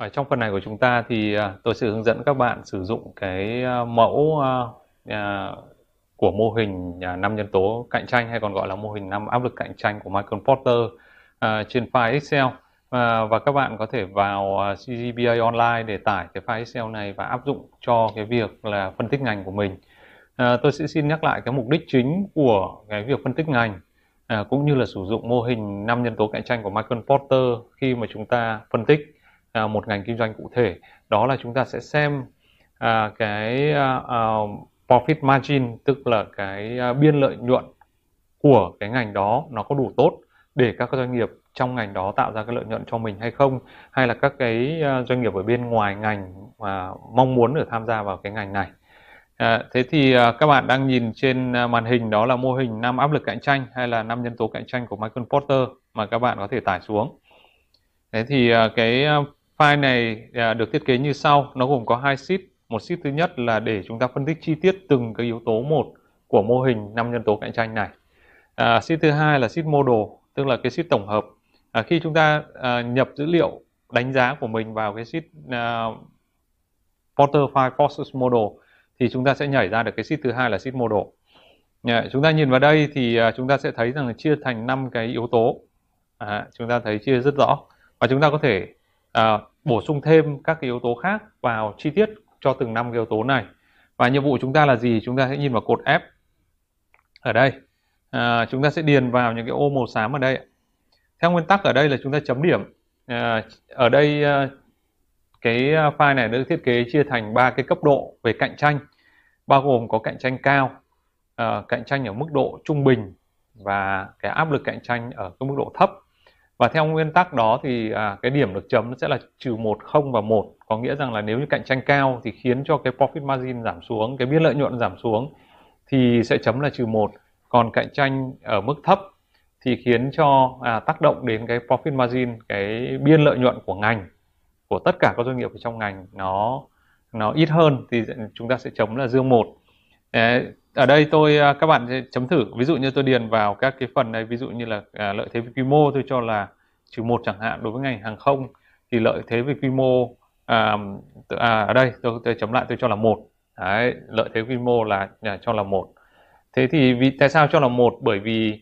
Ở trong phần này của chúng ta thì à, tôi sẽ hướng dẫn các bạn sử dụng cái à, mẫu à, của mô hình năm nhân tố cạnh tranh hay còn gọi là mô hình năm áp lực cạnh tranh của Michael Porter trên file Excel và các bạn có thể vào CGBA Online để tải cái file Excel này và áp dụng cho cái việc là phân tích ngành của mình. Tôi sẽ xin nhắc lại cái mục đích chính của cái việc phân tích ngành cũng như là sử dụng mô hình năm nhân tố cạnh tranh của Michael Porter khi mà chúng ta phân tích à, một ngành kinh doanh cụ thể đó là chúng ta sẽ xem à, cái à, à, profit margin tức là cái à, biên lợi nhuận của cái ngành đó nó có đủ tốt để các doanh nghiệp trong ngành đó tạo ra cái lợi nhuận cho mình hay không hay là các cái à, doanh nghiệp ở bên ngoài ngành mà mong muốn được tham gia vào cái ngành này À, thế thì à, các bạn đang nhìn trên à, màn hình đó là mô hình năm áp lực cạnh tranh hay là năm nhân tố cạnh tranh của Michael Porter mà các bạn có thể tải xuống. Thế thì à, cái File này à, được thiết kế như sau, nó gồm có hai sheet. Một sheet thứ nhất là để chúng ta phân tích chi tiết từng cái yếu tố một của mô hình năm nhân tố cạnh tranh này. À, sheet thứ hai là sheet model, tức là cái sheet tổng hợp. À, khi chúng ta à, nhập dữ liệu đánh giá của mình vào cái sheet à, Porter File Forces Model thì chúng ta sẽ nhảy ra được cái sheet thứ hai là sheet model. À, chúng ta nhìn vào đây thì à, chúng ta sẽ thấy rằng là chia thành 5 cái yếu tố. À, chúng ta thấy chia rất rõ và chúng ta có thể à, bổ sung thêm các cái yếu tố khác vào chi tiết cho từng năm yếu tố này. Và nhiệm vụ chúng ta là gì? Chúng ta sẽ nhìn vào cột F ở đây. À, chúng ta sẽ điền vào những cái ô màu xám ở đây theo nguyên tắc ở đây là chúng ta chấm điểm. À, ở đây à, cái à, file này được thiết kế chia thành ba cái cấp độ về cạnh tranh bao gồm có cạnh tranh cao à, cạnh tranh ở mức độ trung bình và cái áp lực cạnh tranh ở cái mức độ thấp và theo nguyên tắc đó thì à, cái điểm được chấm nó sẽ là trừ một không và một. Có nghĩa rằng là nếu như cạnh tranh cao thì khiến cho cái profit margin giảm xuống cái biên lợi nhuận giảm xuống thì sẽ chấm là trừ một. Còn cạnh tranh ở mức thấp thì khiến cho à, tác động đến cái profit margin cái biên lợi nhuận của ngành của tất cả các doanh nghiệp ở trong ngành nó nó ít hơn thì chúng ta sẽ chấm là dương một ở đây tôi à, các bạn chấm thử. Ví dụ như tôi điền vào các cái phần này ví dụ như là à, lợi thế về quy mô tôi cho là trừ một chẳng hạn đối với ngành hàng không thì lợi thế về quy mô à, à, ở đây tôi, tôi chấm lại tôi cho là một. Đấy, lợi thế quy mô là, à, cho là một. Thế thì vì tại sao cho là một? Bởi vì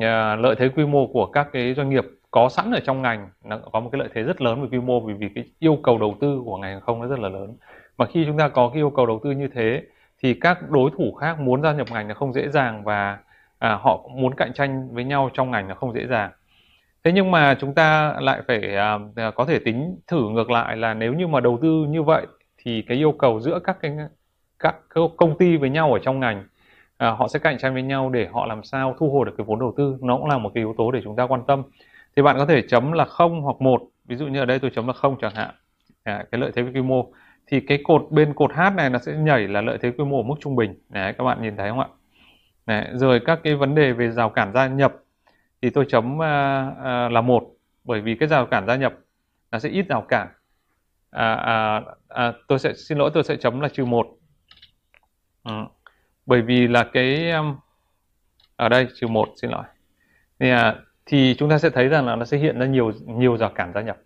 à, lợi thế quy mô của các cái doanh nghiệp có sẵn ở trong ngành nó có một cái lợi thế rất lớn về quy mô vì vì cái yêu cầu đầu tư của ngành hàng không nó rất là lớn. Mà khi chúng ta có cái yêu cầu đầu tư như thế thì các đối thủ khác muốn gia nhập ngành là không dễ dàng và à, họ muốn cạnh tranh với nhau trong ngành là không dễ dàng. Thế nhưng mà chúng ta lại phải à, à, có thể tính thử ngược lại là nếu như mà đầu tư như vậy thì cái yêu cầu giữa các cái các công ty với nhau ở trong ngành à, họ sẽ cạnh tranh với nhau để họ làm sao thu hồi được cái vốn đầu tư nó cũng là một cái yếu tố để chúng ta quan tâm. Thì bạn có thể chấm là không hoặc một ví dụ như ở đây tôi chấm là không chẳng hạn. À, cái lợi thế với quy mô thì cái cột bên cột H này nó sẽ nhảy là lợi thế quy mô ở mức trung bình. Đấy các bạn nhìn thấy không ạ? Đấy, rồi các cái vấn đề về rào cản gia nhập thì tôi chấm uh, uh, là một. Bởi vì cái rào cản gia nhập nó sẽ ít rào cản. À, à, à, tôi sẽ xin lỗi tôi sẽ chấm là trừ một. Ừ. bởi vì là cái um, ở đây trừ một xin lỗi. Thì, à, thì chúng ta sẽ thấy rằng là nó sẽ hiện ra nhiều nhiều rào cản gia nhập.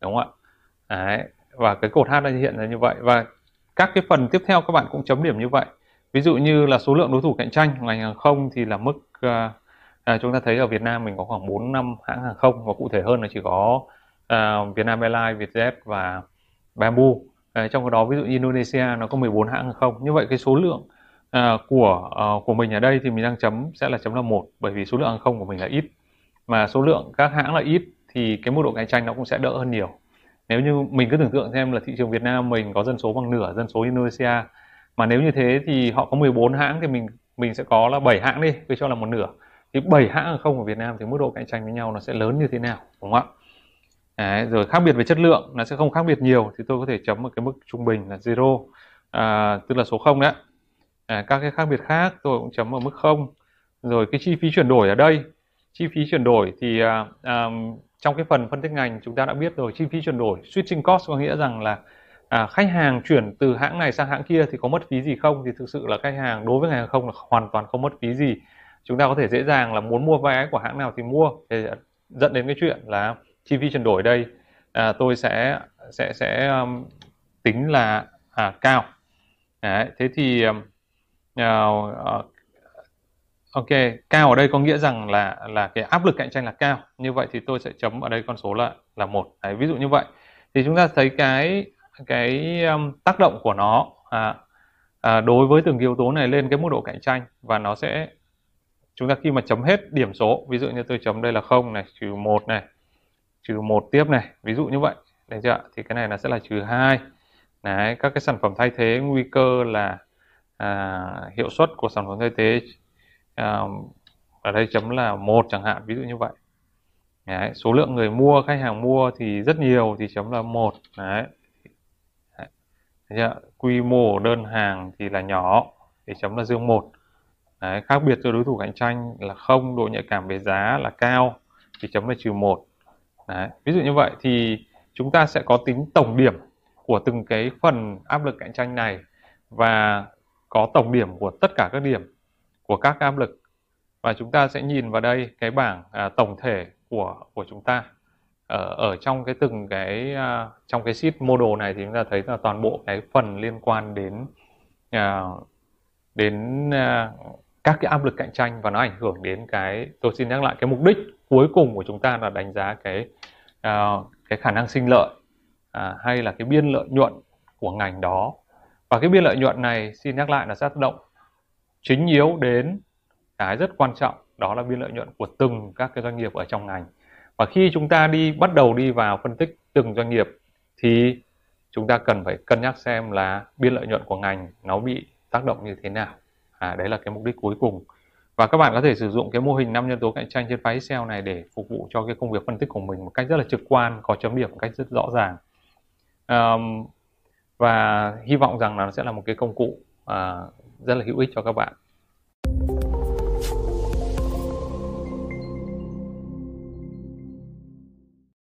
Đúng không ạ? Đấy và cái cột H nó hiện là như vậy. Và các cái phần tiếp theo các bạn cũng chấm điểm như vậy. Ví dụ như là số lượng đối thủ cạnh tranh ngành hàng không thì là mức uh, à, chúng ta thấy ở Việt Nam mình có khoảng 4 năm hãng hàng không và cụ thể hơn là chỉ có uh, Vietnam Airlines, Vietjet và Bamboo. À, trong đó ví dụ như Indonesia nó có 14 hãng hàng không. Như vậy cái số lượng uh, của uh, của mình ở đây thì mình đang chấm sẽ là chấm là một bởi vì số lượng hàng không của mình là ít. Mà số lượng các hãng là ít thì cái mức độ cạnh tranh nó cũng sẽ đỡ hơn nhiều nếu như mình cứ tưởng tượng xem là thị trường Việt Nam mình có dân số bằng nửa dân số Indonesia mà nếu như thế thì họ có 14 hãng thì mình mình sẽ có là 7 hãng đi cứ cho là một nửa. Thì 7 hãng hàng không ở Việt Nam thì mức độ cạnh tranh với nhau nó sẽ lớn như thế nào đúng không ạ? Đấy, rồi khác biệt về chất lượng nó sẽ không khác biệt nhiều thì tôi có thể chấm một cái mức trung bình là zero à, tức là số 0 đấy. À, các cái khác biệt khác tôi cũng chấm ở mức 0 rồi cái chi phí chuyển đổi ở đây chi phí chuyển đổi thì à, à, trong cái phần phân tích ngành chúng ta đã biết rồi chi phí chuyển đổi switching cost có nghĩa rằng là à, khách hàng chuyển từ hãng này sang hãng kia thì có mất phí gì không? Thì thực sự là khách hàng đối với ngành hàng không là hoàn toàn không mất phí gì. Chúng ta có thể dễ dàng là muốn mua vé của hãng nào thì mua. Thì dẫn đến cái chuyện là chi phí chuyển đổi đây à, tôi sẽ sẽ sẽ um, tính là à, cao. Đấy, thế thì um, uh, ok cao ở đây có nghĩa rằng là là cái áp lực cạnh tranh là cao. Như vậy thì tôi sẽ chấm ở đây con số là là một. Đấy, ví dụ như vậy. Thì chúng ta thấy cái cái um, tác động của nó à, à, đối với từng yếu tố này lên cái mức độ cạnh tranh và nó sẽ chúng ta khi mà chấm hết điểm số ví dụ như tôi chấm đây là không này trừ một này trừ một tiếp này ví dụ như vậy. Đấy chưa thì cái này nó sẽ là trừ hai. Đấy các cái sản phẩm thay thế nguy cơ là à, hiệu suất của sản phẩm thay thế uh, ở đây chấm là một chẳng hạn ví dụ như vậy. Đấy, số lượng người mua khách hàng mua thì rất nhiều thì chấm là một đấy. Đấy. quy mô đơn hàng thì là nhỏ thì chấm là dương một. Đấy, khác biệt cho đối thủ cạnh tranh là không độ nhạy cảm về giá là cao thì chấm là trừ một. Đấy, ví dụ như vậy thì chúng ta sẽ có tính tổng điểm của từng cái phần áp lực cạnh tranh này và có tổng điểm của tất cả các điểm của các áp lực. Và chúng ta sẽ nhìn vào đây cái bảng à, tổng thể của của chúng ta. Ở ở trong cái từng cái à, trong cái sheet model này thì chúng ta thấy là toàn bộ cái phần liên quan đến à, đến à, các cái áp lực cạnh tranh và nó ảnh hưởng đến cái tôi xin nhắc lại cái mục đích cuối cùng của chúng ta là đánh giá cái à, cái khả năng sinh lợi à, hay là cái biên lợi nhuận của ngành đó. Và cái biên lợi nhuận này xin nhắc lại là tác động chính yếu đến cái rất quan trọng đó là biên lợi nhuận của từng các cái doanh nghiệp ở trong ngành. Và khi chúng ta đi bắt đầu đi vào phân tích từng doanh nghiệp thì chúng ta cần phải cân nhắc xem là biên lợi nhuận của ngành nó bị tác động như thế nào. À, đấy là cái mục đích cuối cùng. Và các bạn có thể sử dụng cái mô hình năm nhân tố cạnh tranh trên file Excel này để phục vụ cho cái công việc phân tích của mình một cách rất là trực quan có chấm điểm một cách rất rõ ràng. Um, và hy vọng rằng là nó sẽ là một cái công cụ uh, rất là hữu ích cho các bạn.